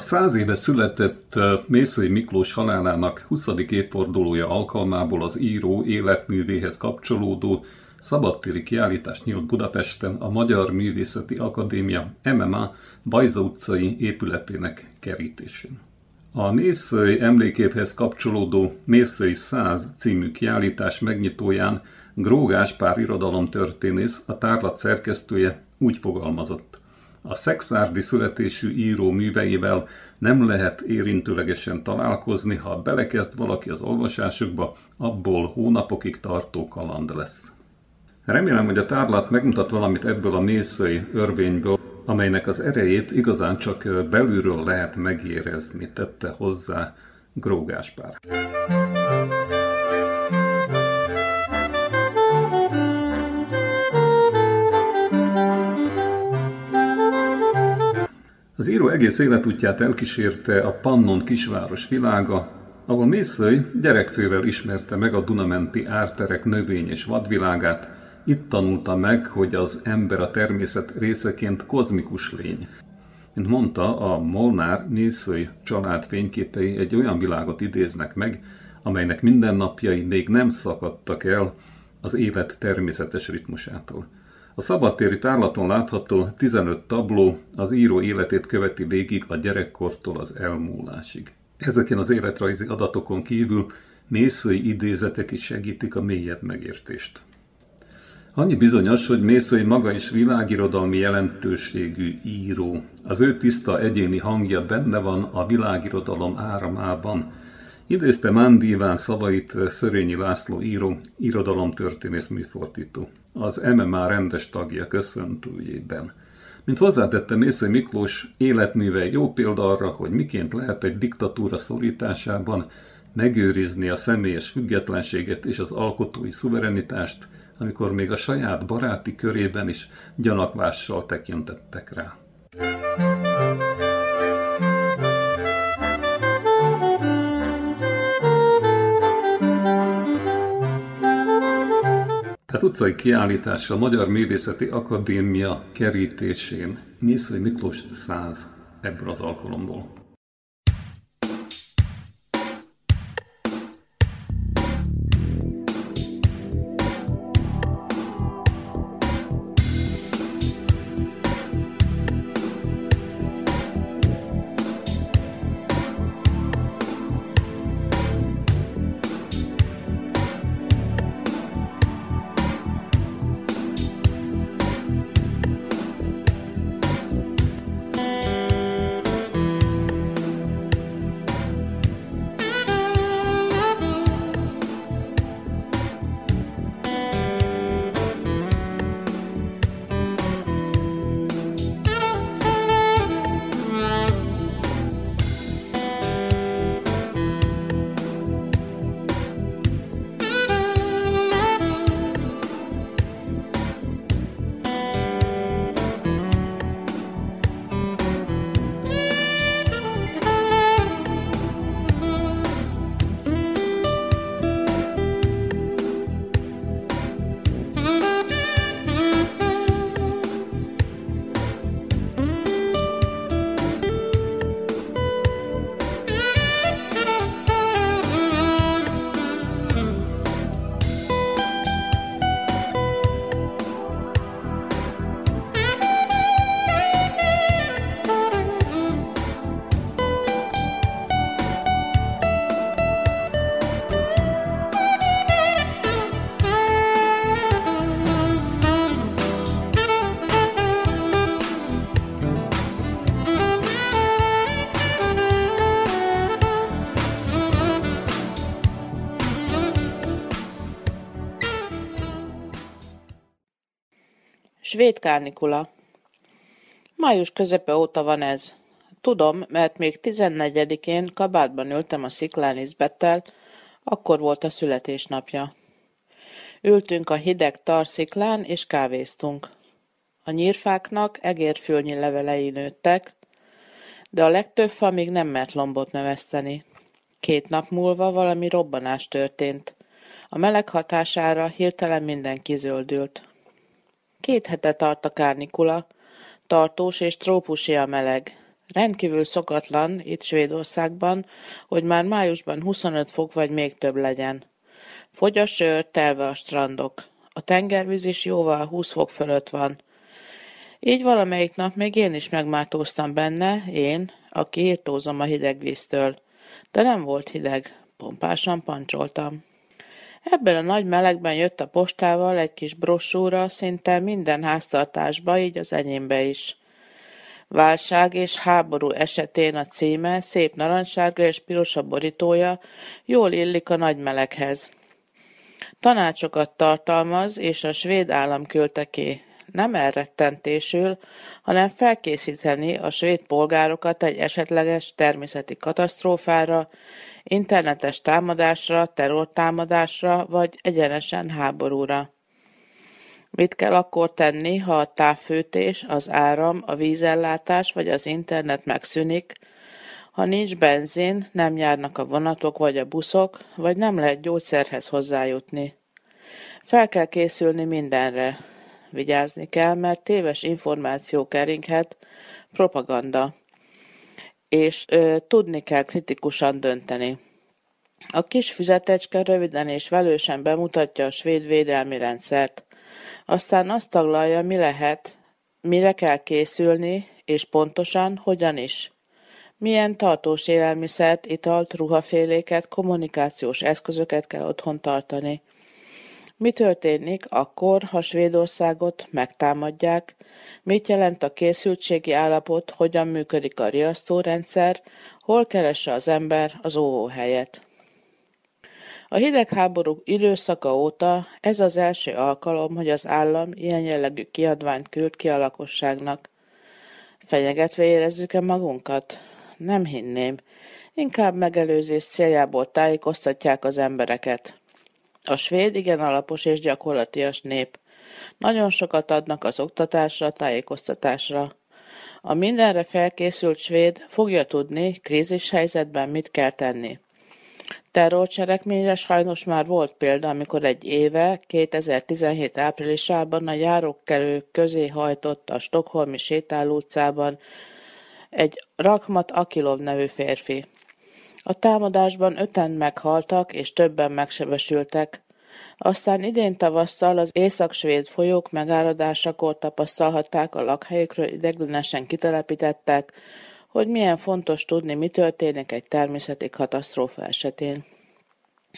száz éve született Mészői Miklós halálának 20. évfordulója alkalmából az író életművéhez kapcsolódó szabadtéri kiállítás nyílt Budapesten a Magyar Művészeti Akadémia MMA Bajza utcai épületének kerítésén. A Mészői emléképhez kapcsolódó Mészői 100 című kiállítás megnyitóján Grógás pár irodalomtörténész, a tárlat szerkesztője úgy fogalmazott. A szexárdi születésű író műveivel nem lehet érintőlegesen találkozni, ha belekezd valaki az olvasásukba, abból hónapokig tartó kaland lesz. Remélem, hogy a tárlat megmutat valamit ebből a mészői örvényből, amelynek az erejét igazán csak belülről lehet megérezni, tette hozzá Grógáspár. Az író egész életútját elkísérte a Pannon kisváros világa, ahol Mészői gyerekfővel ismerte meg a Dunamenti árterek növény és vadvilágát, itt tanulta meg, hogy az ember a természet részeként kozmikus lény. Mint mondta, a Molnár Mészői család fényképei egy olyan világot idéznek meg, amelynek mindennapjai még nem szakadtak el az élet természetes ritmusától. A szabadtéri tárlaton látható 15 tabló az író életét követi végig a gyerekkortól az elmúlásig. Ezeken az életrajzi adatokon kívül mészői idézetek is segítik a mélyebb megértést. Annyi bizonyos, hogy Mészői maga is világirodalmi jelentőségű író. Az ő tiszta egyéni hangja benne van a világirodalom áramában. Idézte Mándi Iván szavait Szörényi László író, irodalomtörténész műfordító az MMA rendes tagja köszöntőjében. Mint hozzátette Mésző Miklós, életműve jó példa arra, hogy miként lehet egy diktatúra szorításában megőrizni a személyes függetlenséget és az alkotói szuverenitást, amikor még a saját baráti körében is gyanakvással tekintettek rá. Tehát utcai kiállítás a Magyar Művészeti Akadémia kerítésén. Mészői Miklós 100 ebből az alkalomból. Svéd kánikula. Május közepe óta van ez. Tudom, mert még 14-én kabátban ültem a sziklán Izbettel, akkor volt a születésnapja. Ültünk a hideg tarsziklán és kávéztunk. A nyírfáknak egérfülnyi levelei nőttek, de a legtöbb fa még nem mert lombot növeszteni. Két nap múlva valami robbanás történt. A meleg hatására hirtelen minden kizöldült. Két hete tart a kárnikula, tartós és trópusi a meleg. Rendkívül szokatlan itt Svédországban, hogy már májusban 25 fok vagy még több legyen. Fogy a sör, telve a strandok. A tengervíz is jóval 20 fok fölött van. Így valamelyik nap még én is megmátóztam benne, én, aki írtózom a hideg víztől. De nem volt hideg, pompásan pancsoltam. Ebben a nagy melegben jött a postával egy kis brossúra szinte minden háztartásba, így az enyémbe is. Válság és háború esetén a címe, szép narancssárga és piros a borítója, jól illik a nagy meleghez. Tanácsokat tartalmaz, és a svéd állam költeké. Nem elrettentésül, hanem felkészíteni a svéd polgárokat egy esetleges természeti katasztrófára, internetes támadásra, terrortámadásra vagy egyenesen háborúra. Mit kell akkor tenni, ha a távfűtés, az áram, a vízellátás vagy az internet megszűnik, ha nincs benzin, nem járnak a vonatok vagy a buszok, vagy nem lehet gyógyszerhez hozzájutni. Fel kell készülni mindenre. Vigyázni kell, mert téves információ keringhet, propaganda. És ö, tudni kell kritikusan dönteni. A kis füzetecske röviden és velősen bemutatja a svéd védelmi rendszert. Aztán azt taglalja, mi lehet, mire kell készülni, és pontosan hogyan is. Milyen tartós élelmiszert, italt, ruhaféléket, kommunikációs eszközöket kell otthon tartani. Mi történik akkor, ha Svédországot megtámadják? Mit jelent a készültségi állapot, hogyan működik a riasztórendszer, hol keresse az ember az óvóhelyet? A hidegháború időszaka óta ez az első alkalom, hogy az állam ilyen jellegű kiadványt küld ki a lakosságnak. Fenyegetve érezzük-e magunkat? Nem hinném. Inkább megelőzés céljából tájékoztatják az embereket. A svéd igen alapos és gyakorlatias nép. Nagyon sokat adnak az oktatásra, tájékoztatásra. A mindenre felkészült svéd fogja tudni, krízis helyzetben mit kell tenni. Terrorcselekményre sajnos már volt példa, amikor egy éve, 2017 áprilisában a járókelők közé hajtott a Stockholmi sétáló utcában egy Rakmat Akilov nevű férfi. A támadásban öten meghaltak és többen megsebesültek. Aztán idén tavasszal az észak-svéd folyók megáradásakor tapasztalhatták a lakhelyükről ideglenesen kitelepítettek, hogy milyen fontos tudni, mi történik egy természeti katasztrófa esetén.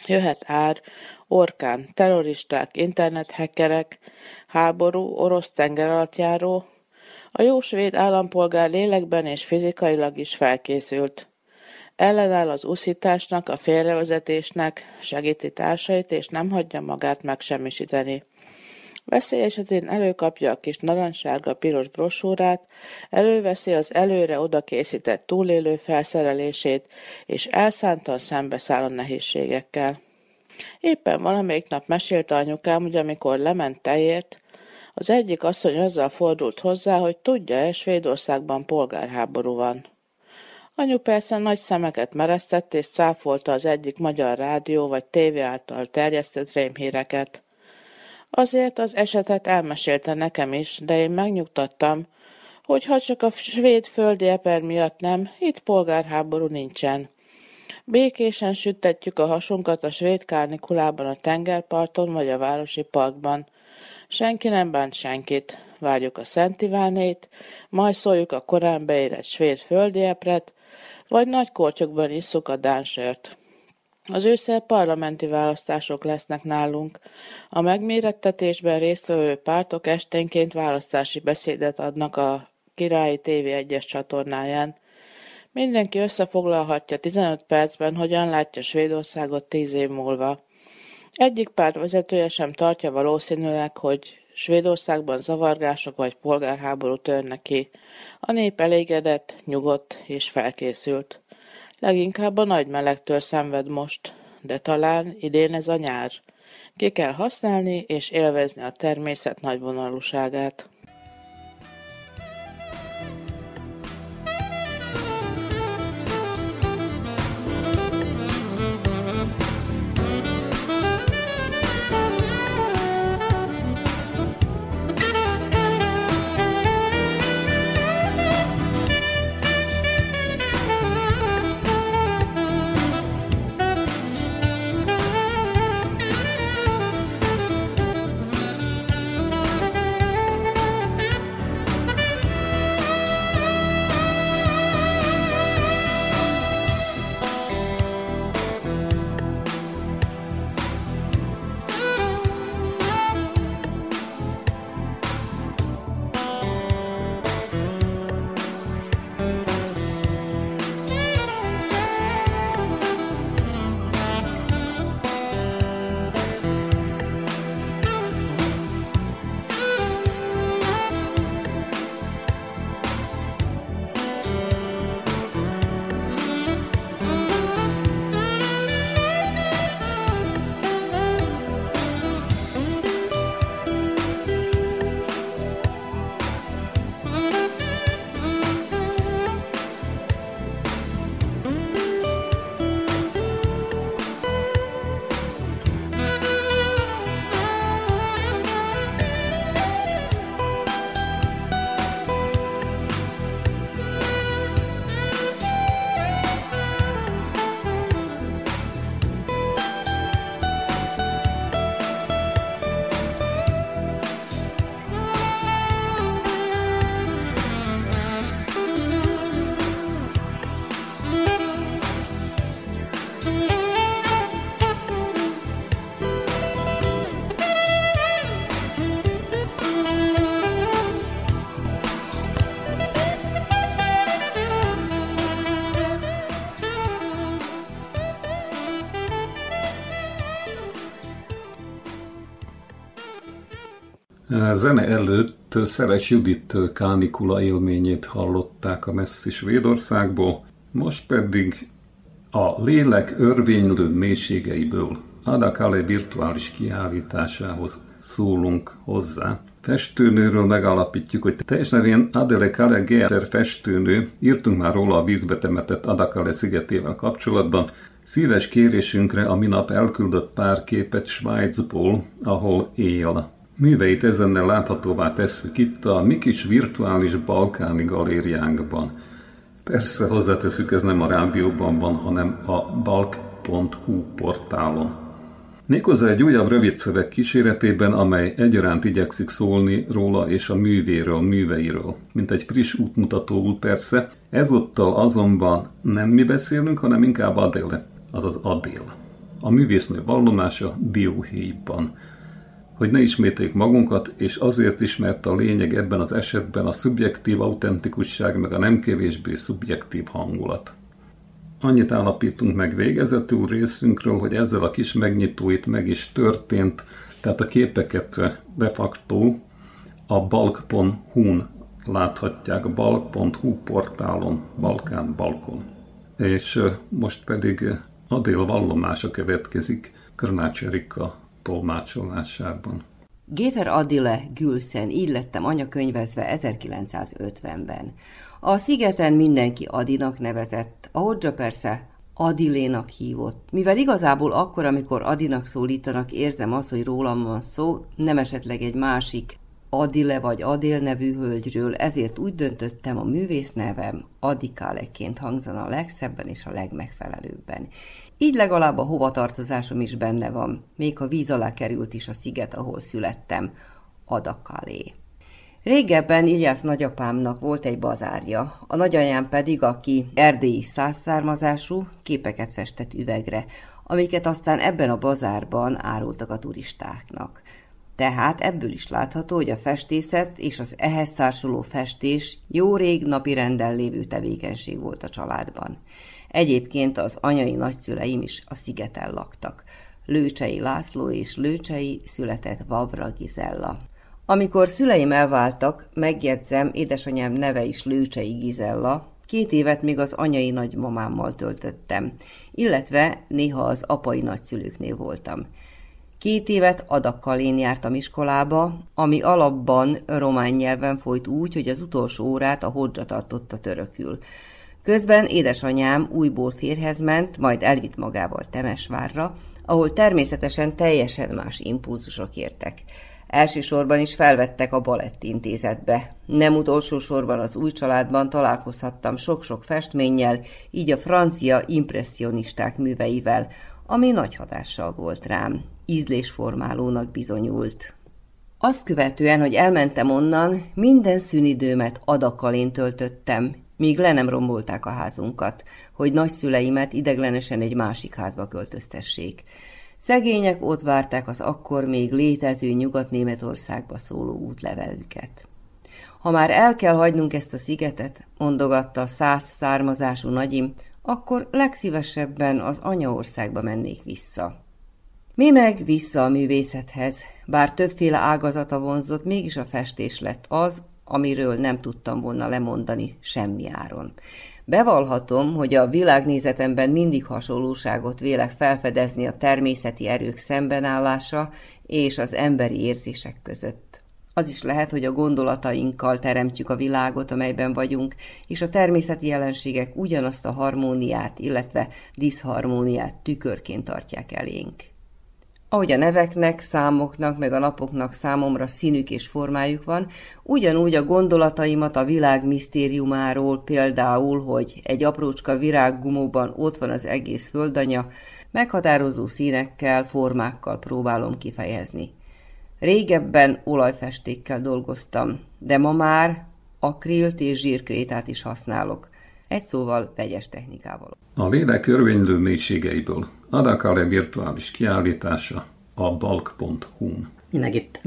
Jöhet ár, orkán, terroristák, internethekkerek, háború, orosz tengeralattjáró. A jó svéd állampolgár lélekben és fizikailag is felkészült. Ellenáll az uszításnak, a félrevezetésnek, segíti társait, és nem hagyja magát megsemmisíteni. Veszély esetén előkapja a kis narancssárga piros brosúrát, előveszi az előre oda készített túlélő felszerelését, és elszántan szembeszáll a nehézségekkel. Éppen valamelyik nap mesélte anyukám, hogy amikor lement tejért, az egyik asszony azzal fordult hozzá, hogy tudja-e, Svédországban polgárháború van. Anyu persze nagy szemeket meresztett és cáfolta az egyik magyar rádió vagy tévé által terjesztett rémhíreket. Azért az esetet elmesélte nekem is, de én megnyugtattam, hogy ha csak a svéd földi eper miatt nem, itt polgárháború nincsen. Békésen süttetjük a hasunkat a svéd kárnikulában a tengerparton vagy a városi parkban. Senki nem bánt senkit. Várjuk a Szent Ivánét, majd szóljuk a korán beérett svéd földi epret, vagy nagy kortyokban isszuk a dánsört. Az ősszel parlamenti választások lesznek nálunk. A megmérettetésben résztvevő pártok esténként választási beszédet adnak a Királyi TV 1-es csatornáján. Mindenki összefoglalhatja 15 percben, hogyan látja Svédországot 10 év múlva. Egyik párt vezetője sem tartja valószínűleg, hogy Svédországban zavargások vagy polgárháború törnek ki. A nép elégedett, nyugodt és felkészült. Leginkább a nagy melegtől szenved most, de talán idén ez a nyár. Ki kell használni és élvezni a természet nagyvonalúságát. Zene előtt Szeres Judit kánikula élményét hallották a messzi Svédországból, most pedig a lélek örvénylő mélységeiből Adakale virtuális kiállításához szólunk hozzá. Festőnőről megalapítjuk, hogy teljes nevén Adele Kale Geer festőnő, írtunk már róla a vízbe temetett Adakale szigetével kapcsolatban, Szíves kérésünkre a minap elküldött pár képet Svájcból, ahol él. Műveit ezennel láthatóvá tesszük itt a mi kis virtuális balkáni galériánkban. Persze hozzáteszük, ez nem a rádióban van, hanem a balk.hu portálon. Méghozzá egy újabb rövid szöveg kíséretében, amely egyaránt igyekszik szólni róla és a művéről, műveiről. Mint egy friss útmutatóul persze, ezúttal azonban nem mi beszélünk, hanem inkább Adéle, azaz Adél. A művésznő vallomása dióhéjban hogy ne ismételjük magunkat, és azért is, mert a lényeg ebben az esetben a szubjektív autentikusság, meg a nem kevésbé szubjektív hangulat. Annyit állapítunk meg végezetül részünkről, hogy ezzel a kis megnyitóit meg is történt, tehát a képeket de facto a balk.hu-n láthatják, a balk.hu portálon, Balkán Balkon. És most pedig Adél vallomása következik, Körnács Erika tolmácsolásában. Géfer Adile Gülszen, így lettem anyakönyvezve 1950-ben. A szigeten mindenki Adinak nevezett, a hodzsa persze Adilénak hívott, mivel igazából akkor, amikor Adinak szólítanak, érzem azt, hogy rólam van szó, nem esetleg egy másik Adile vagy Adél nevű hölgyről, ezért úgy döntöttem, a művész nevem Adikáleként hangzana a legszebben és a legmegfelelőbben. Így legalább a hovatartozásom is benne van, még ha víz alá került is a sziget, ahol születtem, Adakalé. Régebben Ilyász nagyapámnak volt egy bazárja, a nagyanyám pedig, aki erdélyi százszármazású, képeket festett üvegre, amiket aztán ebben a bazárban árultak a turistáknak. Tehát ebből is látható, hogy a festészet és az ehhez társuló festés jó rég napi renden lévő tevékenység volt a családban. Egyébként az anyai nagyszüleim is a szigeten laktak. Lőcsei László és Lőcsei született Vavra Gizella. Amikor szüleim elváltak, megjegyzem, édesanyám neve is Lőcsei Gizella, két évet még az anyai nagymamámmal töltöttem, illetve néha az apai nagyszülőknél voltam. Két évet adakkal én jártam iskolába, ami alapban román nyelven folyt úgy, hogy az utolsó órát a hodzsa tartotta törökül. Közben édesanyám újból férhez ment, majd elvitt magával Temesvárra, ahol természetesen teljesen más impulzusok értek. Elsősorban is felvettek a Balett intézetbe. Nem utolsó sorban az új családban találkozhattam sok-sok festménnyel, így a francia impressionisták műveivel, ami nagy hatással volt rám. Ízlésformálónak bizonyult. Azt követően, hogy elmentem onnan, minden szünidőmet adakkal én töltöttem, míg le nem rombolták a házunkat, hogy nagyszüleimet ideglenesen egy másik házba költöztessék. Szegények ott várták az akkor még létező Nyugat-Németországba szóló útlevelüket. Ha már el kell hagynunk ezt a szigetet, mondogatta a száz származású nagyim, akkor legszívesebben az anyaországba mennék vissza. Mi meg vissza a művészethez, bár többféle ágazata vonzott, mégis a festés lett az, amiről nem tudtam volna lemondani semmi áron. Bevallhatom, hogy a világnézetemben mindig hasonlóságot vélek felfedezni a természeti erők szembenállása és az emberi érzések között. Az is lehet, hogy a gondolatainkkal teremtjük a világot, amelyben vagyunk, és a természeti jelenségek ugyanazt a harmóniát, illetve diszharmóniát tükörként tartják elénk. Ahogy a neveknek, számoknak, meg a napoknak számomra színük és formájuk van, ugyanúgy a gondolataimat a világ misztériumáról, például, hogy egy aprócska virággumóban ott van az egész földanya, meghatározó színekkel, formákkal próbálom kifejezni. Régebben olajfestékkel dolgoztam, de ma már akrilt és zsírkrétát is használok. Egy szóval vegyes technikával. A lélek örvénylő mélységeiből Adakale virtuális kiállítása a balk.hu-n. Mi meg itt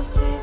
houses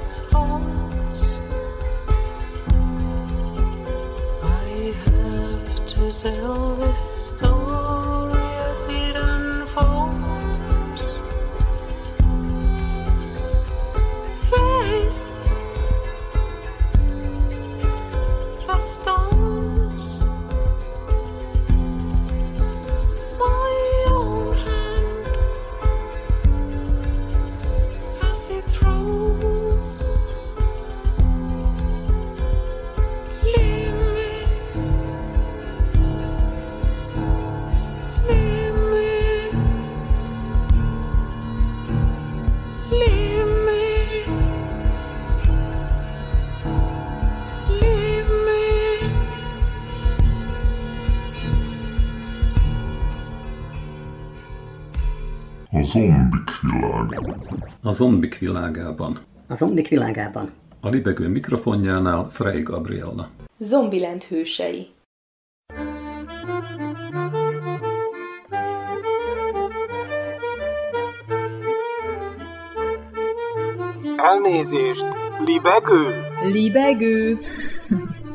zombik világ. A zombik világában. A zombik világában. A libegő mikrofonjánál Frey Gabriella. Zombiland hősei. Elnézést, libegő? Libegő.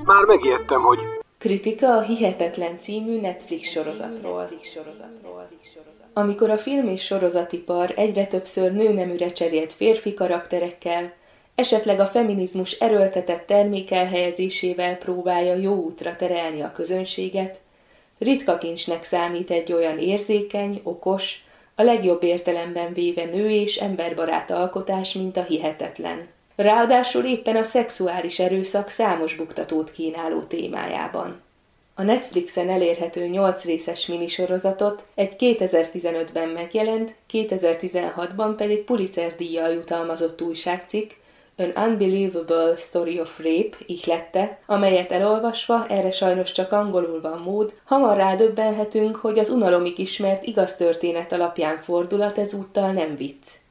Már megijedtem, hogy Kritika a Hihetetlen című Netflix sorozatról. Amikor a film és sorozatipar egyre többször nőneműre cserélt férfi karakterekkel, esetleg a feminizmus erőltetett termékelhelyezésével próbálja jó útra terelni a közönséget, ritka kincsnek számít egy olyan érzékeny, okos, a legjobb értelemben véve nő és emberbarát alkotás, mint a hihetetlen. Ráadásul éppen a szexuális erőszak számos buktatót kínáló témájában. A Netflixen elérhető 8 részes minisorozatot egy 2015-ben megjelent, 2016-ban pedig Pulitzer díjjal jutalmazott újságcikk, An Unbelievable Story of Rape ihlette, amelyet elolvasva, erre sajnos csak angolul van mód, hamar rádöbbenhetünk, hogy az unalomig ismert igaz történet alapján fordulat ezúttal nem vicc.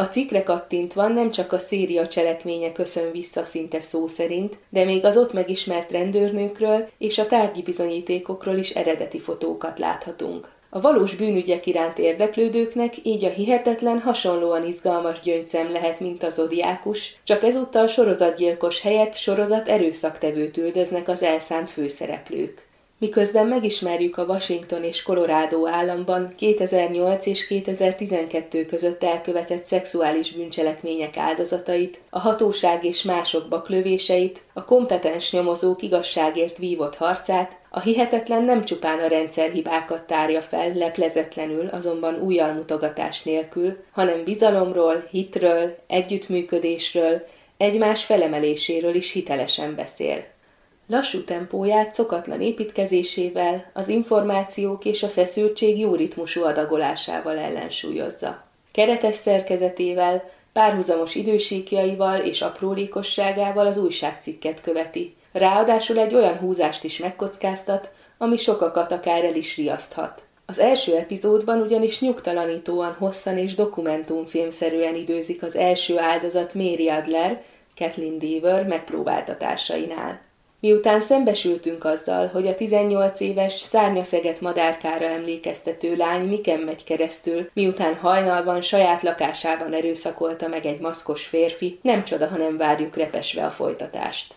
A cikkre kattintva nem csak a széria cselekménye köszön vissza szinte szó szerint, de még az ott megismert rendőrnőkről és a tárgyi bizonyítékokról is eredeti fotókat láthatunk. A valós bűnügyek iránt érdeklődőknek így a hihetetlen hasonlóan izgalmas gyöngyszem lehet, mint a zodiákus, csak ezúttal sorozatgyilkos helyett sorozat erőszaktevőt üldöznek az elszánt főszereplők. Miközben megismerjük a Washington és Colorado államban 2008 és 2012 között elkövetett szexuális bűncselekmények áldozatait, a hatóság és mások baklövéseit, a kompetens nyomozók igazságért vívott harcát, a hihetetlen nem csupán a rendszerhibákat tárja fel, leplezetlenül, azonban újjalmutogatás nélkül, hanem bizalomról, hitről, együttműködésről, egymás felemeléséről is hitelesen beszél. Lassú tempóját szokatlan építkezésével, az információk és a feszültség jó ritmusú adagolásával ellensúlyozza. Keretes szerkezetével, párhuzamos idősíkjaival és aprólékosságával az újságcikket követi. Ráadásul egy olyan húzást is megkockáztat, ami sokakat akár el is riaszthat. Az első epizódban ugyanis nyugtalanítóan hosszan és dokumentumfilmszerűen időzik az első áldozat Mary Adler, Kathleen Deaver megpróbáltatásainál. Miután szembesültünk azzal, hogy a 18 éves szárnyaszeget madárkára emlékeztető lány miken megy keresztül, miután hajnalban saját lakásában erőszakolta meg egy maszkos férfi, nem csoda, ha nem várjuk repesve a folytatást.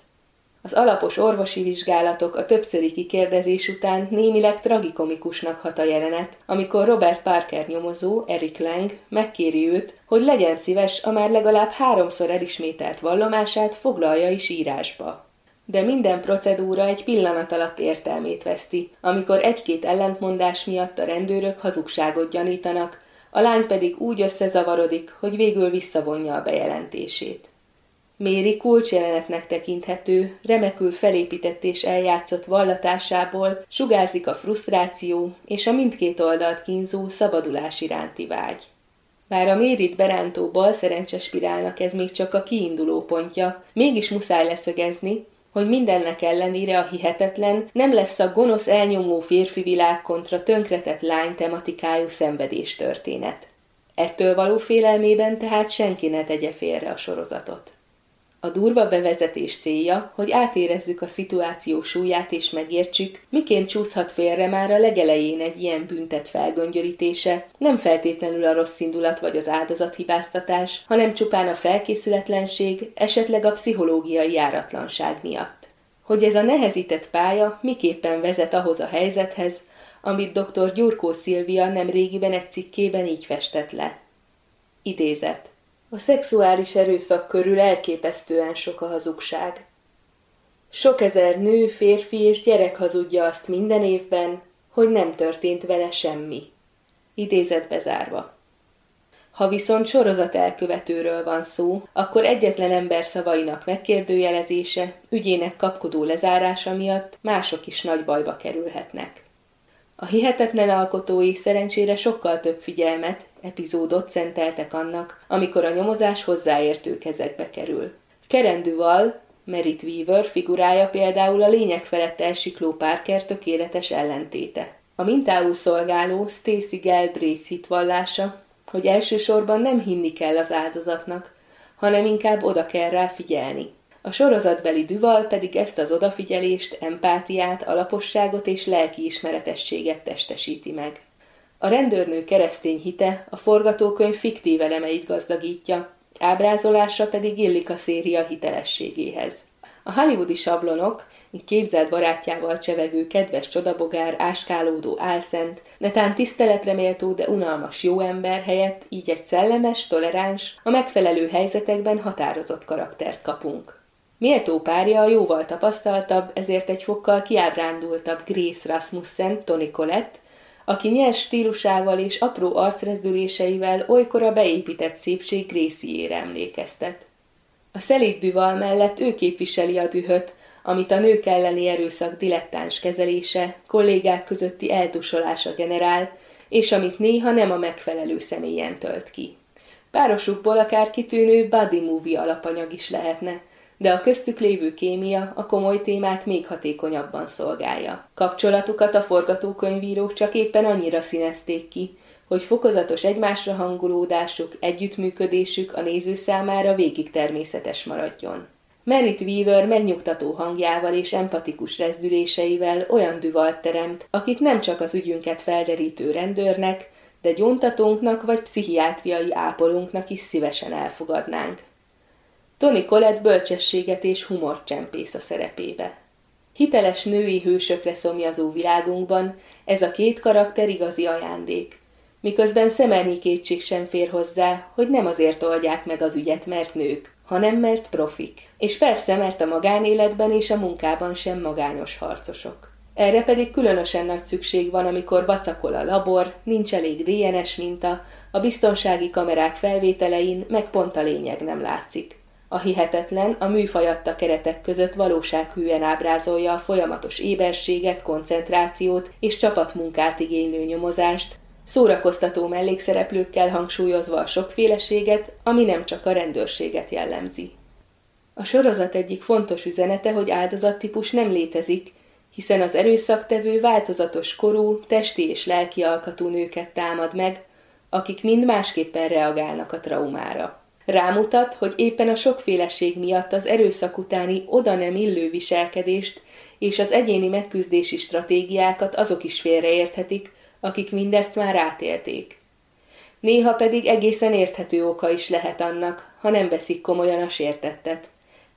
Az alapos orvosi vizsgálatok a többszöri kikérdezés után némileg tragikomikusnak hat a jelenet, amikor Robert Parker nyomozó, Eric Lang megkéri őt, hogy legyen szíves a már legalább háromszor elismételt vallomását foglalja is írásba de minden procedúra egy pillanat alatt értelmét veszti, amikor egy-két ellentmondás miatt a rendőrök hazugságot gyanítanak, a lány pedig úgy összezavarodik, hogy végül visszavonja a bejelentését. Méri kulcsjelenetnek tekinthető, remekül felépített és eljátszott vallatásából sugárzik a frusztráció és a mindkét oldalt kínzó szabadulás iránti vágy. Bár a mérit berántó bal szerencsespirálnak ez még csak a kiinduló pontja, mégis muszáj leszögezni, hogy mindennek ellenére a hihetetlen nem lesz a gonosz elnyomó férfi világ kontra tönkretett lány tematikájú szenvedés történet. Ettől való félelmében tehát senki ne tegye félre a sorozatot. A durva bevezetés célja, hogy átérezzük a szituáció súlyát és megértsük, miként csúszhat félre már a legelején egy ilyen büntet felgöngyörítése, nem feltétlenül a rossz indulat vagy az áldozathibáztatás, hanem csupán a felkészületlenség, esetleg a pszichológiai járatlanság miatt. Hogy ez a nehezített pálya miképpen vezet ahhoz a helyzethez, amit dr. Gyurkó Szilvia nem régiben egy cikkében így festett le. Idézet. A szexuális erőszak körül elképesztően sok a hazugság. Sok ezer nő, férfi és gyerek hazudja azt minden évben, hogy nem történt vele semmi. Idézet bezárva. Ha viszont sorozat elkövetőről van szó, akkor egyetlen ember szavainak megkérdőjelezése, ügyének kapkodó lezárása miatt mások is nagy bajba kerülhetnek. A hihetetlen alkotói szerencsére sokkal több figyelmet, epizódot szenteltek annak, amikor a nyomozás hozzáértő kezekbe kerül. Karen Duval, Merit Weaver figurája például a lényeg felett elsikló Parker tökéletes ellentéte. A mintául szolgáló Stacy Galbraith hitvallása, hogy elsősorban nem hinni kell az áldozatnak, hanem inkább oda kell rá figyelni. A sorozatbeli Duval pedig ezt az odafigyelést, empátiát, alaposságot és lelkiismeretességet testesíti meg. A rendőrnő keresztény hite a forgatókönyv fiktív elemeit gazdagítja, ábrázolása pedig illik a széria hitelességéhez. A hollywoodi sablonok, mint képzelt barátjával csevegő kedves csodabogár, áskálódó álszent, netán tiszteletre méltó, de unalmas jó ember helyett így egy szellemes, toleráns, a megfelelő helyzetekben határozott karaktert kapunk. Méltó párja a jóval tapasztaltabb, ezért egy fokkal kiábrándultabb Grace Rasmussen, Tony Collette, aki nyers stílusával és apró arcrezdüléseivel olykor a beépített szépség Gracie-ére emlékeztet. A szelíd düval mellett ő képviseli a dühöt, amit a nők elleni erőszak dilettáns kezelése, kollégák közötti eltusolása generál, és amit néha nem a megfelelő személyen tölt ki. Párosukból akár kitűnő body movie alapanyag is lehetne, de a köztük lévő kémia a komoly témát még hatékonyabban szolgálja. Kapcsolatukat a forgatókönyvírók csak éppen annyira színezték ki, hogy fokozatos egymásra hangulódásuk, együttműködésük a néző számára végig természetes maradjon. Merit Weaver megnyugtató hangjával és empatikus rezdüléseivel olyan düvalt teremt, akit nem csak az ügyünket felderítő rendőrnek, de gyóntatónknak vagy pszichiátriai ápolónknak is szívesen elfogadnánk. Tony Collette bölcsességet és humort csempész a szerepébe. Hiteles női hősökre szomjazó világunkban ez a két karakter igazi ajándék, miközben szemernyi kétség sem fér hozzá, hogy nem azért oldják meg az ügyet, mert nők, hanem mert profik. És persze, mert a magánéletben és a munkában sem magányos harcosok. Erre pedig különösen nagy szükség van, amikor vacakol a labor, nincs elég DNS minta, a biztonsági kamerák felvételein meg pont a lényeg nem látszik. A hihetetlen a műfajadta keretek között valósághűen ábrázolja a folyamatos éberséget, koncentrációt és csapatmunkát igénylő nyomozást, szórakoztató mellékszereplőkkel hangsúlyozva a sokféleséget, ami nem csak a rendőrséget jellemzi. A sorozat egyik fontos üzenete, hogy áldozattípus nem létezik, hiszen az erőszaktevő változatos korú, testi és lelki alkatú nőket támad meg, akik mind másképpen reagálnak a traumára. Rámutat, hogy éppen a sokféleség miatt az erőszak utáni oda nem illő viselkedést és az egyéni megküzdési stratégiákat azok is félreérthetik, akik mindezt már átélték. Néha pedig egészen érthető oka is lehet annak, ha nem veszik komolyan a sértettet.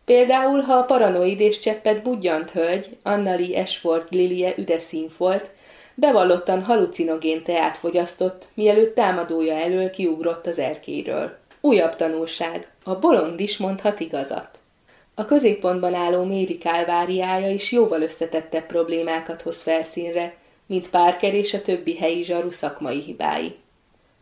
Például, ha a paranoid és cseppet budjant hölgy, Annali Ashford Lilie üdeszínfolt, bevallottan halucinogén teát fogyasztott, mielőtt támadója elől kiugrott az erkéről. Újabb tanulság. A bolond is mondhat igazat. A középpontban álló Méri kálváriája is jóval összetettebb problémákat hoz felszínre, mint Parker és a többi helyi zsaru szakmai hibái.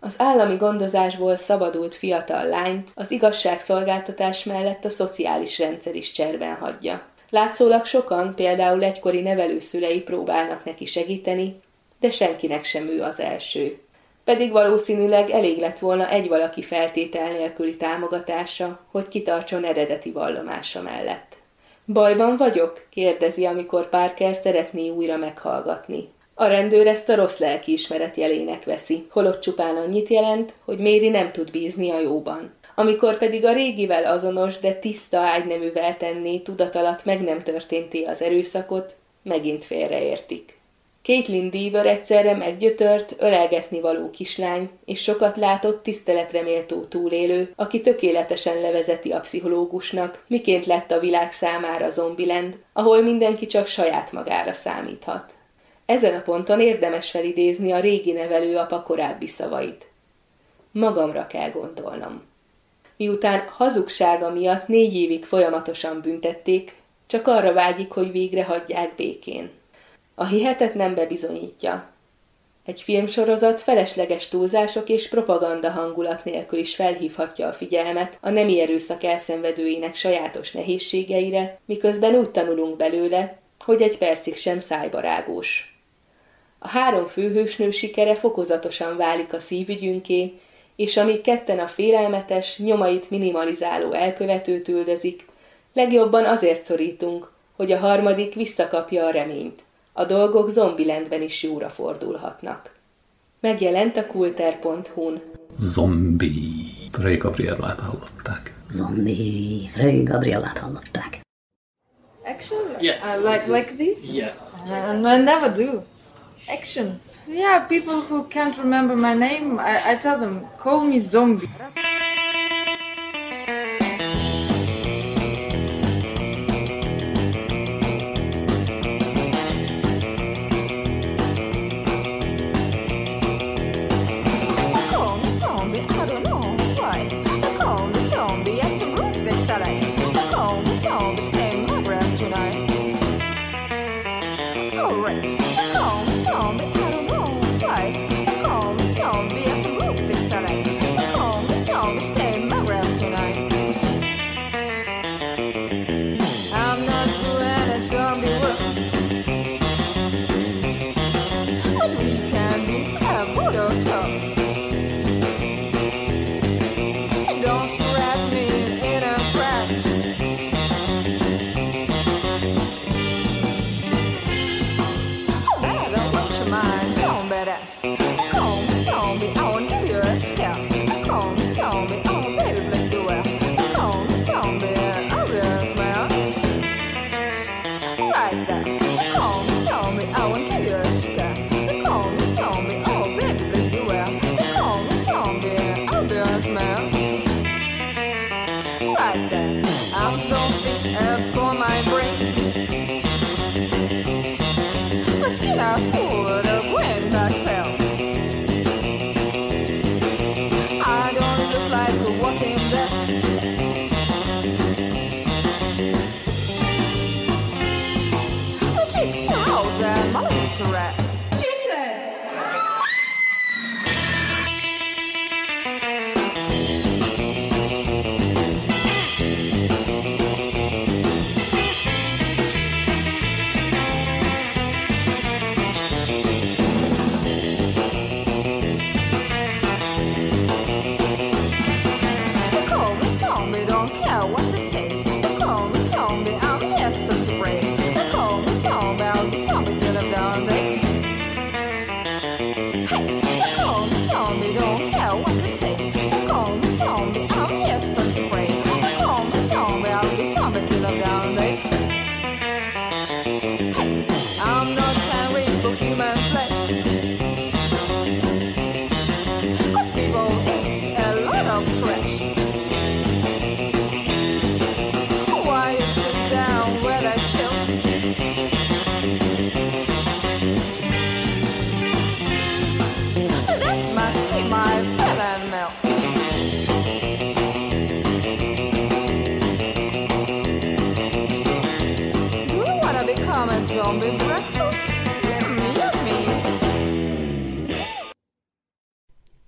Az állami gondozásból szabadult fiatal lányt az igazságszolgáltatás mellett a szociális rendszer is cserben hagyja. Látszólag sokan, például egykori nevelőszülei próbálnak neki segíteni, de senkinek sem ő az első pedig valószínűleg elég lett volna egy valaki feltétel nélküli támogatása, hogy kitartson eredeti vallomása mellett. Bajban vagyok? kérdezi, amikor Parker szeretné újra meghallgatni. A rendőr ezt a rossz lelkiismeret jelének veszi, holott csupán annyit jelent, hogy Méri nem tud bízni a jóban. Amikor pedig a régivel azonos, de tiszta ágyneművel tenné tudat alatt meg nem történté az erőszakot, megint félreértik. Caitlin Deaver egyszerre meggyötört, ölelgetni való kislány, és sokat látott tiszteletre méltó túlélő, aki tökéletesen levezeti a pszichológusnak, miként lett a világ számára Zombieland, ahol mindenki csak saját magára számíthat. Ezen a ponton érdemes felidézni a régi nevelőapa korábbi szavait. Magamra kell gondolnom. Miután hazugsága miatt négy évig folyamatosan büntették, csak arra vágyik, hogy végre hagyják békén. A hihetetlen bebizonyítja. Egy filmsorozat felesleges túlzások és propaganda hangulat nélkül is felhívhatja a figyelmet a nemi erőszak elszenvedőinek sajátos nehézségeire, miközben úgy tanulunk belőle, hogy egy percig sem szájbarágós. A három főhősnő sikere fokozatosan válik a szívügyünké, és amíg ketten a félelmetes, nyomait minimalizáló elkövetőt üldözik, legjobban azért szorítunk, hogy a harmadik visszakapja a reményt. A dolgok Zombilandben is jóra fordulhatnak. Megjelent a kulter.hu-n. Zombi. Ray Gabriellát hallották. Zombi Frey Gabrielát hallották. Action? Yes. Uh, like like this? Yes. Uh, I never do. Action. Yeah, people who can't remember my name, I, I tell them, call me zombie.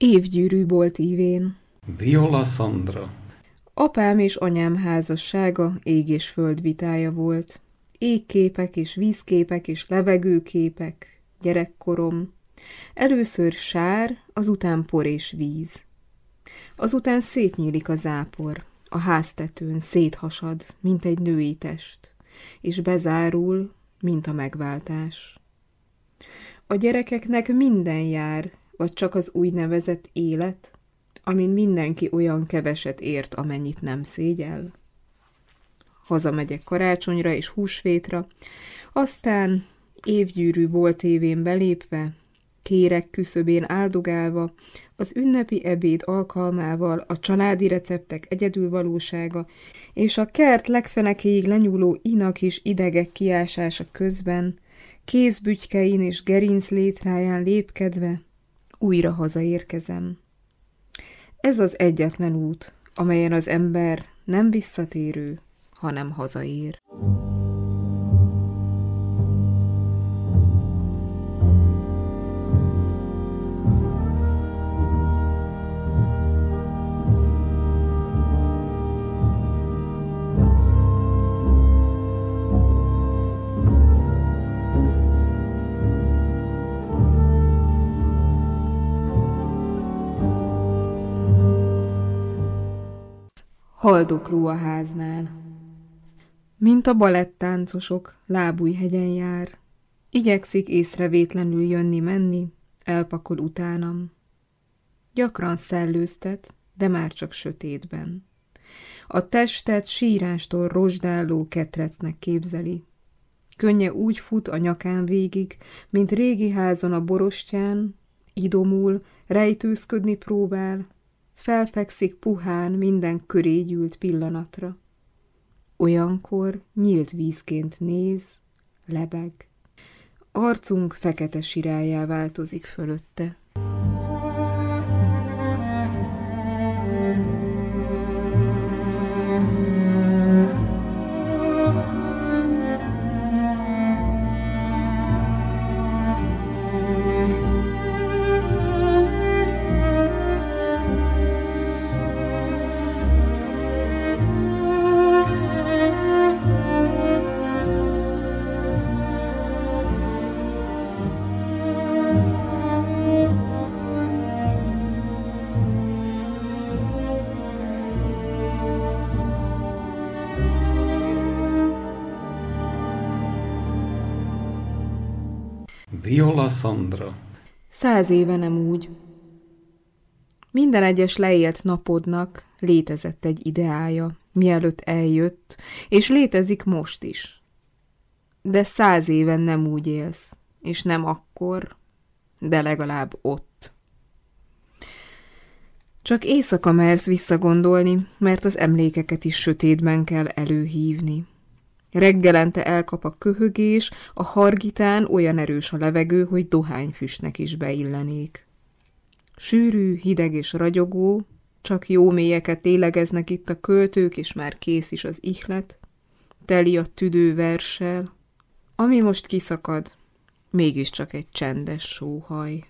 Évgyűrű bolt ívén. Viola Sandra. Apám és anyám házassága ég és föld vitája volt. Égképek és vízképek és levegőképek, gyerekkorom. Először sár, azután por és víz. Azután szétnyílik a zápor, a háztetőn széthasad, mint egy női test, és bezárul, mint a megváltás. A gyerekeknek minden jár, vagy csak az úgynevezett élet, amin mindenki olyan keveset ért, amennyit nem szégyel. Hazamegyek karácsonyra és húsvétra, aztán évgyűrű bolt évén belépve, kérek küszöbén áldogálva, az ünnepi ebéd alkalmával a családi receptek egyedülvalósága és a kert legfenekéig lenyúló inak és idegek kiásása közben, kézbügykein és gerinc létráján lépkedve, újra hazaérkezem. Ez az egyetlen út, amelyen az ember nem visszatérő, hanem hazaér. Haldokló a háznál. Mint a balettáncosok, lábújhegyen jár. Igyekszik észrevétlenül jönni-menni, elpakol utánam. Gyakran szellőztet, de már csak sötétben. A testet sírástól rozsdáló ketrecnek képzeli. Könnye úgy fut a nyakán végig, mint régi házon a borostyán, idomul, rejtőzködni próbál, felfekszik puhán minden köré gyűlt pillanatra. Olyankor nyílt vízként néz, lebeg. Arcunk fekete sirályá változik fölötte. Sandra. Száz éve nem úgy. Minden egyes leélt napodnak létezett egy ideája, mielőtt eljött, és létezik most is. De száz éven nem úgy élsz, és nem akkor, de legalább ott. Csak éjszaka mersz visszagondolni, mert az emlékeket is sötétben kell előhívni. Reggelente elkap a köhögés, a hargitán olyan erős a levegő, hogy dohányfüstnek is beillenék. Sűrű, hideg és ragyogó, csak jó mélyeket lélegeznek itt a költők, és már kész is az ihlet, teli a tüdő verssel, ami most kiszakad, mégiscsak egy csendes sóhaj.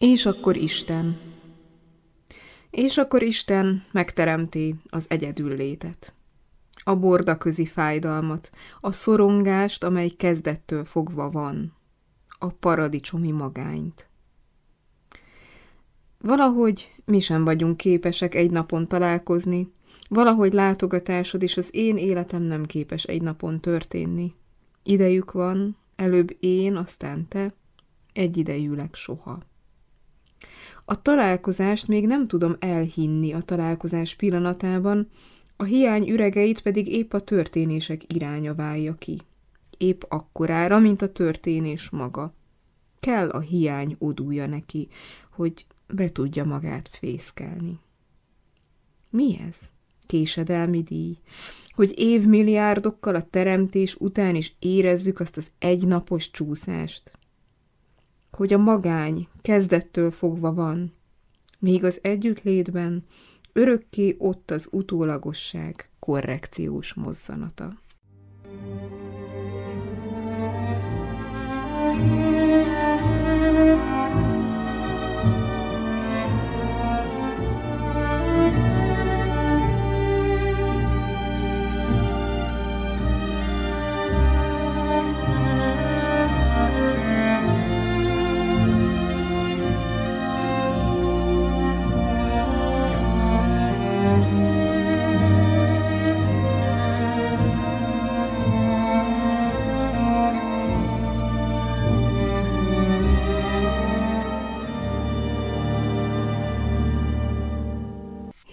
És akkor Isten. És akkor Isten megteremti az egyedül létet. A borda közi fájdalmat, a szorongást, amely kezdettől fogva van, a paradicsomi magányt. Valahogy mi sem vagyunk képesek egy napon találkozni, valahogy látogatásod és az én életem nem képes egy napon történni. Idejük van, előbb én, aztán te, egyidejűleg soha. A találkozást még nem tudom elhinni a találkozás pillanatában, a hiány üregeit pedig épp a történések iránya válja ki. Épp akkorára, mint a történés maga. Kell a hiány odúja neki, hogy be tudja magát fészkelni. Mi ez? Késedelmi díj? Hogy évmilliárdokkal a teremtés után is érezzük azt az egynapos csúszást? Hogy a magány kezdettől fogva van, míg az együttlétben örökké ott az utólagosság korrekciós mozzanata.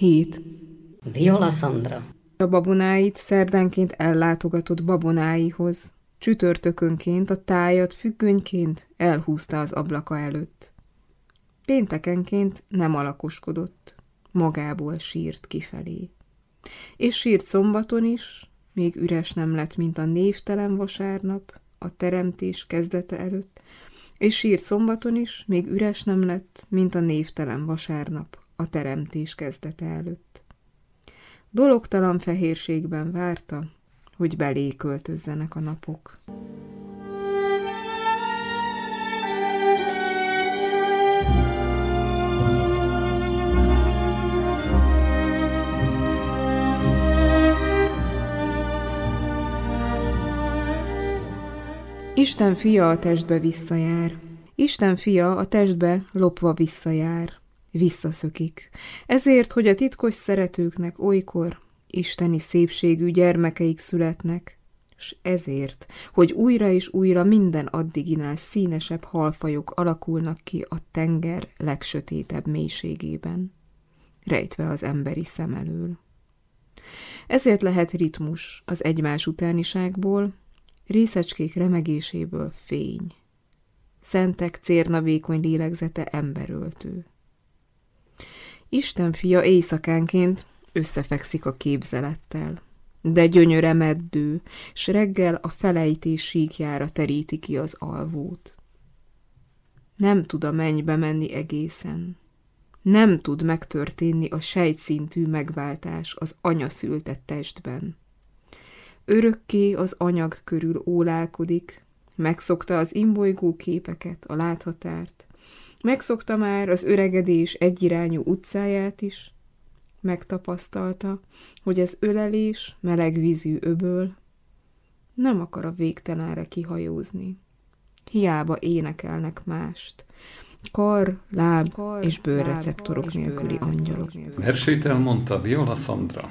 Hét. Viola Sandra. A babonáit szerdánként ellátogatott babonáihoz. Csütörtökönként a tájat függönyként elhúzta az ablaka előtt. Péntekenként nem alakoskodott, magából sírt kifelé. És sírt szombaton is, még üres nem lett, mint a névtelen vasárnap, a teremtés kezdete előtt, és sírt szombaton is, még üres nem lett, mint a névtelen vasárnap, a teremtés kezdete előtt. Dologtalan fehérségben várta, hogy belé költözzenek a napok. Isten fia a testbe visszajár. Isten fia a testbe lopva visszajár. Visszaszökik. Ezért, hogy a titkos szeretőknek olykor isteni szépségű gyermekeik születnek, s ezért, hogy újra és újra minden addiginál színesebb halfajok alakulnak ki a tenger legsötétebb mélységében, rejtve az emberi szem elől. Ezért lehet ritmus az egymás utániságból, részecskék remegéséből fény. Szentek cérnavékony lélegzete emberöltő. Isten fia éjszakánként összefekszik a képzelettel, de gyönyöre meddő, s reggel a felejtés síkjára teríti ki az alvót. Nem tud a mennybe menni egészen. Nem tud megtörténni a sejtszintű megváltás az anya szültett testben. Örökké az anyag körül ólálkodik, megszokta az imbolygó képeket, a láthatárt, megszokta már az öregedés egyirányú utcáját is, megtapasztalta, hogy az ölelés meleg vízű öböl nem akar a végtelenre kihajózni. Hiába énekelnek mást, kar, láb kar, és bőrreceptorok nélküli angyalok. Versét elmondta Viola Sandra.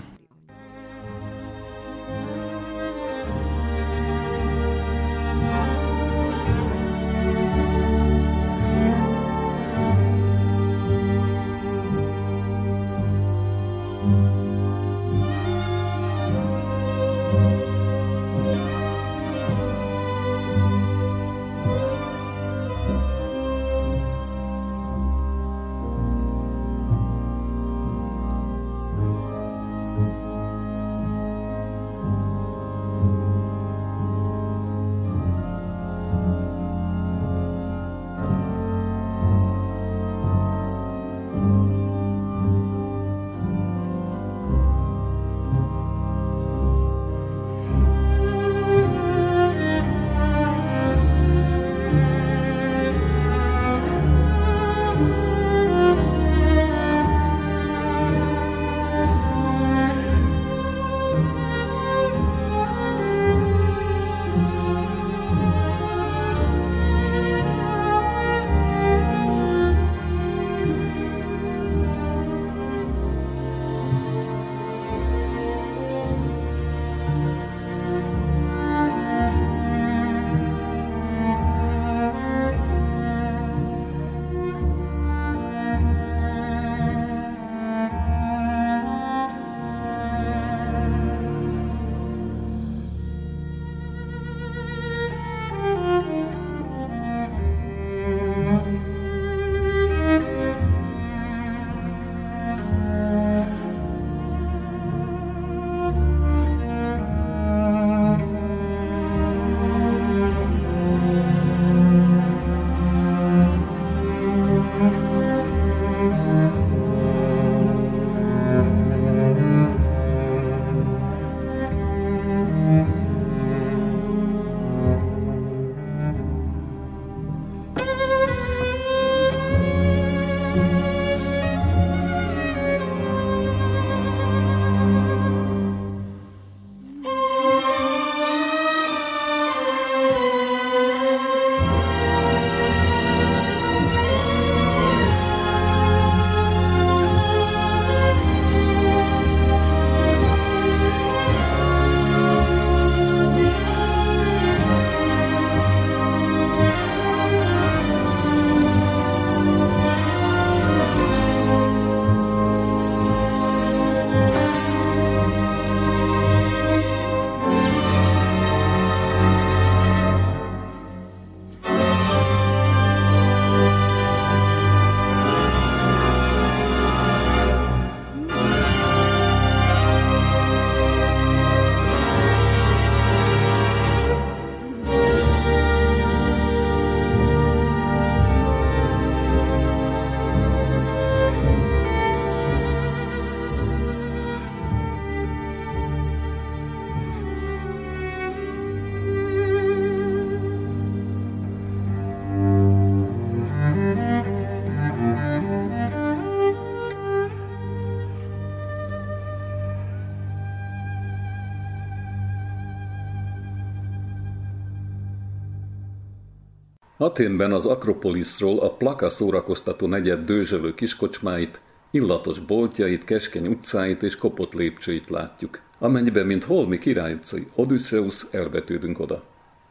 Aténben az Akropoliszról a plaka szórakoztató negyed dőzsölő kiskocsmáit, illatos boltjait, keskeny utcáit és kopott lépcsőit látjuk, amennyiben, mint holmi király utcai Odysseus elvetődünk oda.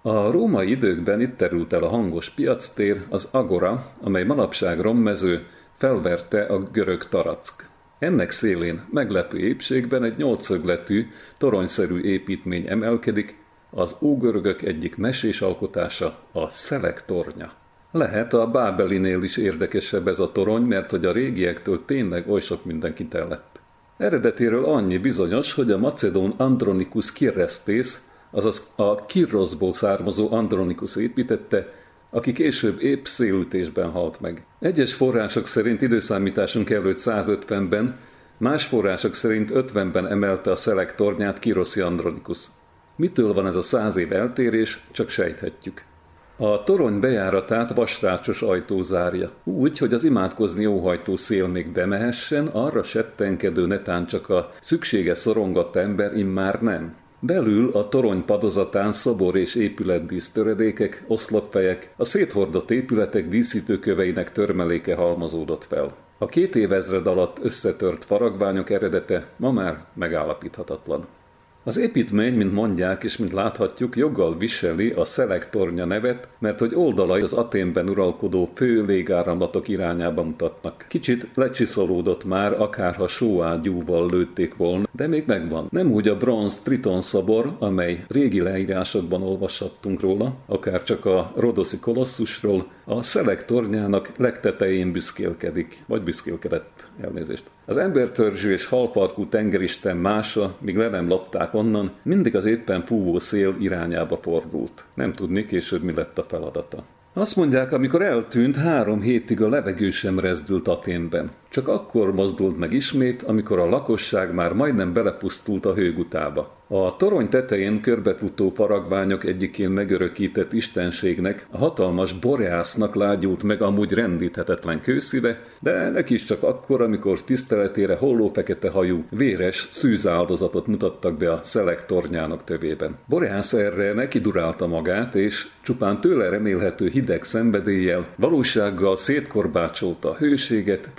A római időkben itt terült el a hangos piactér, az Agora, amely manapság rommező, felverte a görög Tarack. Ennek szélén meglepő épségben egy nyolcszögletű, toronyszerű építmény emelkedik, az ógörögök egyik mesés alkotása, a Szelek tornya. Lehet a Bábelinél is érdekesebb ez a torony, mert hogy a régiektől tényleg oly sok mindenki tellett. Eredetéről annyi bizonyos, hogy a macedón Andronikus Kirresztész, azaz a Kirroszból származó Andronikus építette, aki később épp szélütésben halt meg. Egyes források szerint időszámításunk előtt 150-ben, más források szerint 50-ben emelte a szelek tornyát Kiroszi Andronikus. Mitől van ez a száz év eltérés, csak sejthetjük. A torony bejáratát vasrácsos ajtó zárja, úgy, hogy az imádkozni óhajtó szél még bemehessen, arra settenkedő netán csak a szüksége szorongatta ember immár nem. Belül a torony padozatán szobor és épületdísz töredékek, oszlopfejek, a széthordott épületek díszítőköveinek törmeléke halmozódott fel. A két évezred alatt összetört faragványok eredete ma már megállapíthatatlan. Az építmény, mint mondják és mint láthatjuk, joggal viseli a szelektornya nevet, mert hogy oldalai az Aténben uralkodó fő légáramlatok irányába mutatnak. Kicsit lecsiszolódott már, akárha sóágyúval lőtték volna, de még megvan. Nem úgy a bronz Triton szobor, amely régi leírásokban olvashattunk róla, akár csak a Rodoszi kolosszusról, a szelek tornyának legtetején büszkélkedik, vagy büszkélkedett elnézést. Az embertörzsű és halfarkú tengeristen mása, míg le nem lopták onnan, mindig az éppen fúvó szél irányába fordult. Nem tudni később mi lett a feladata. Azt mondják, amikor eltűnt, három hétig a levegő sem rezdült Aténben. Csak akkor mozdult meg ismét, amikor a lakosság már majdnem belepusztult a hőgutába. A torony tetején körbefutó faragványok egyikén megörökített istenségnek, a hatalmas boreásznak lágyult meg amúgy rendíthetetlen kőszíve, de neki is csak akkor, amikor tiszteletére holló fekete hajú, véres szűzáldozatot mutattak be a szelek tornyának tövében. Boreász erre neki durálta magát, és csupán tőle remélhető hideg szenvedéllyel, valósággal szétkorbácsolta a hőséget,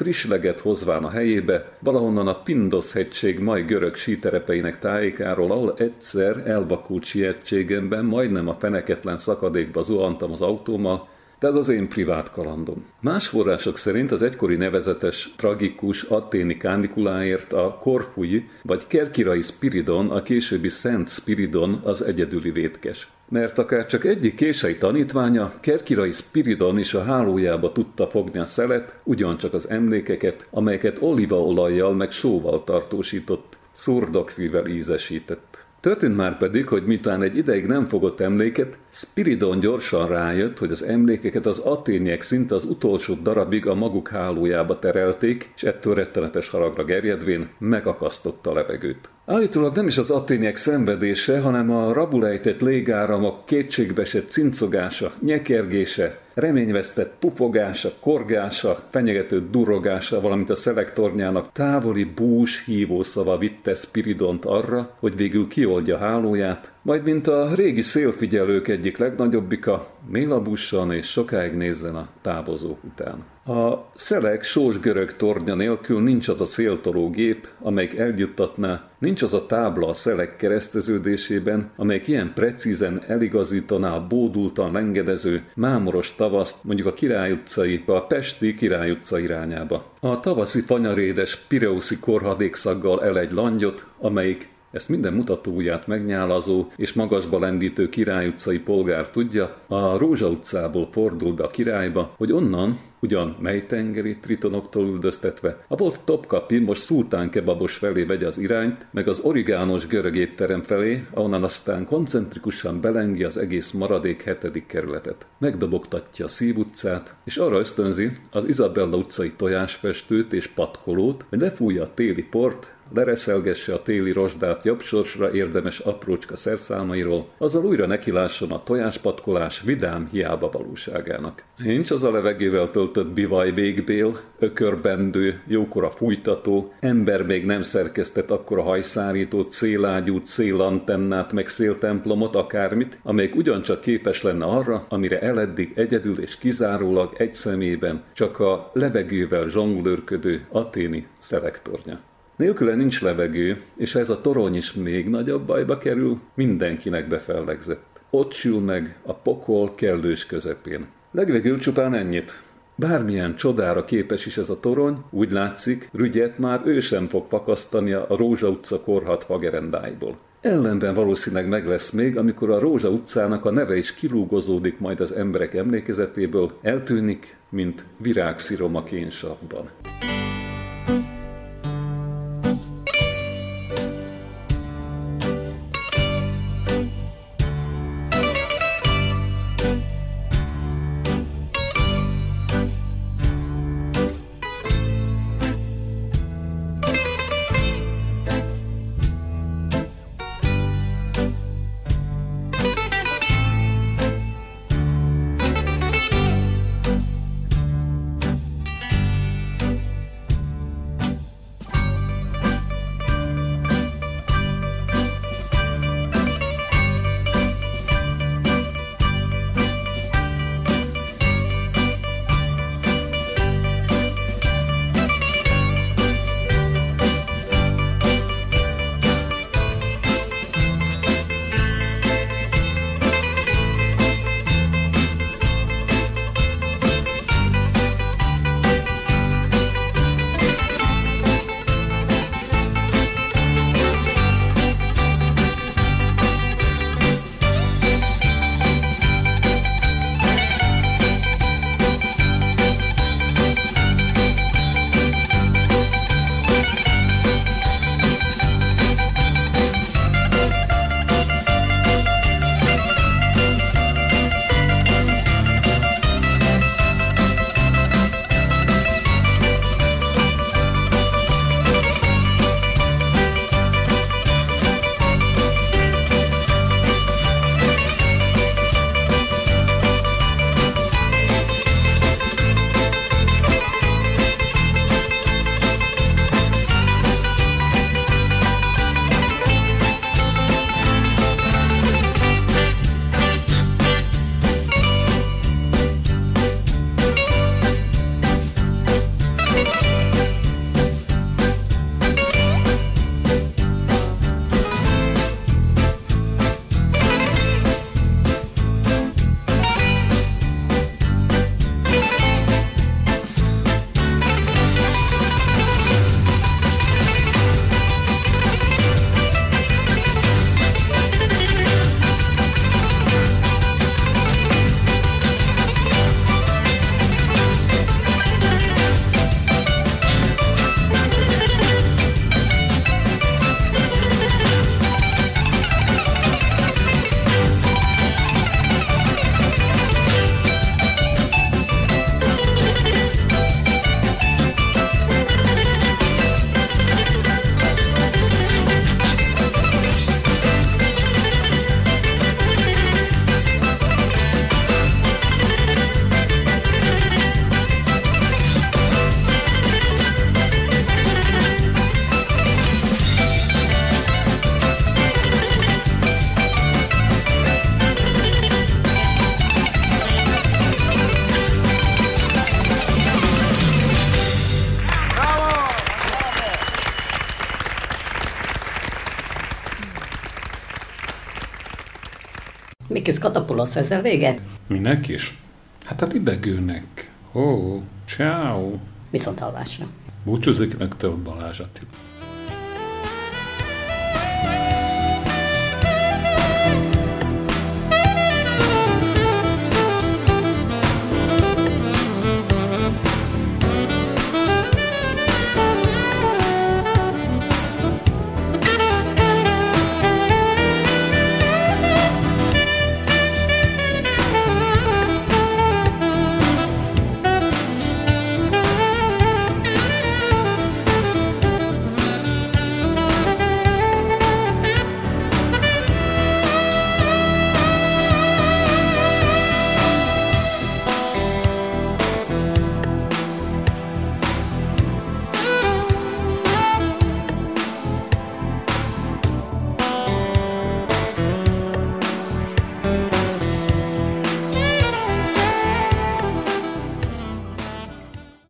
frissleget hozván a helyébe, valahonnan a Pindos hegység mai görög síterepeinek tájékáról, ahol egyszer elvakult sietségemben majdnem a feneketlen szakadékba zuhantam az autómmal, de ez az én privát kalandom. Más források szerint az egykori nevezetes, tragikus atténi kánikuláért a Korfui vagy Kerkirai Spiridon, a későbbi Szent Spiridon az egyedüli vétkes. Mert akár csak egyik kései tanítványa, Kerkirai Spiridon is a hálójába tudta fogni a szelet, ugyancsak az emlékeket, amelyeket olívaolajjal meg sóval tartósított, szurdokfűvel ízesített. Történt már pedig, hogy miután egy ideig nem fogott emléket, Spiridon gyorsan rájött, hogy az emlékeket az aténiek szinte az utolsó darabig a maguk hálójába terelték, és ettől rettenetes haragra gerjedvén megakasztotta a levegőt. Állítólag nem is az aténiek szenvedése, hanem a rabulejtett légáramok kétségbesett cincogása, nyekergése, reményvesztett pufogása, korgása, fenyegető durrogása, valamint a szelektornyának távoli bús hívószava vitte Spiridont arra, hogy végül kioldja hálóját, majd mint a régi szélfigyelők egyik legnagyobbika, mélabussan és sokáig nézzen a távozók után. A szelek sós görög tornya nélkül nincs az a széltoló gép, amelyik eljuttatná, nincs az a tábla a szelek kereszteződésében, amelyik ilyen precízen eligazítaná a bódultan lengedező, mámoros tavaszt, mondjuk a Király utcai, a Pesti Király utca irányába. A tavaszi fanyarédes Pireuszi korhadékszaggal el egy langyot, amelyik ezt minden mutatóját megnyálazó és magasba lendítő Király utcai polgár tudja, a Rózsa utcából fordul be a királyba, hogy onnan, ugyan melytengeri tritonoktól üldöztetve, a volt topkapi most szultán kebabos felé vegye az irányt, meg az origános görög étterem felé, ahonnan aztán koncentrikusan belengi az egész maradék hetedik kerületet. Megdobogtatja a Szív utcát, és arra ösztönzi az Izabella utcai tojásfestőt és patkolót, hogy lefújja a téli port, lereszelgesse a téli rozsdát jobb sorsra érdemes aprócska szerszámairól, azzal újra nekilásson a tojáspatkolás vidám hiába valóságának. Nincs az a levegővel töltött bivaj végbél, ökörbendő, jókora fújtató, ember még nem szerkesztett akkora hajszárítót, célágyút, célantennát, meg széltemplomot, akármit, amelyik ugyancsak képes lenne arra, amire eleddig egyedül és kizárólag egy szemében csak a levegővel zsonglőrködő aténi szelektornya. Nélküle nincs levegő, és ez a torony is még nagyobb bajba kerül, mindenkinek befellegzett. Ott sül meg a pokol kellős közepén. Legvégül csupán ennyit. Bármilyen csodára képes is ez a torony, úgy látszik, rügyet már ő sem fog fakasztani a Rózsa utca korhat fagerendáiból. Ellenben valószínűleg meg lesz még, amikor a Rózsa utcának a neve is kilúgozódik majd az emberek emlékezetéből, eltűnik, mint virágszírom a kénsavban. Katapulasz, ezzel vége? Minek is? Hát a libegőnek. Ó, ciao. Viszont hallásra. Búcsúzik meg tőle Balázs Attila.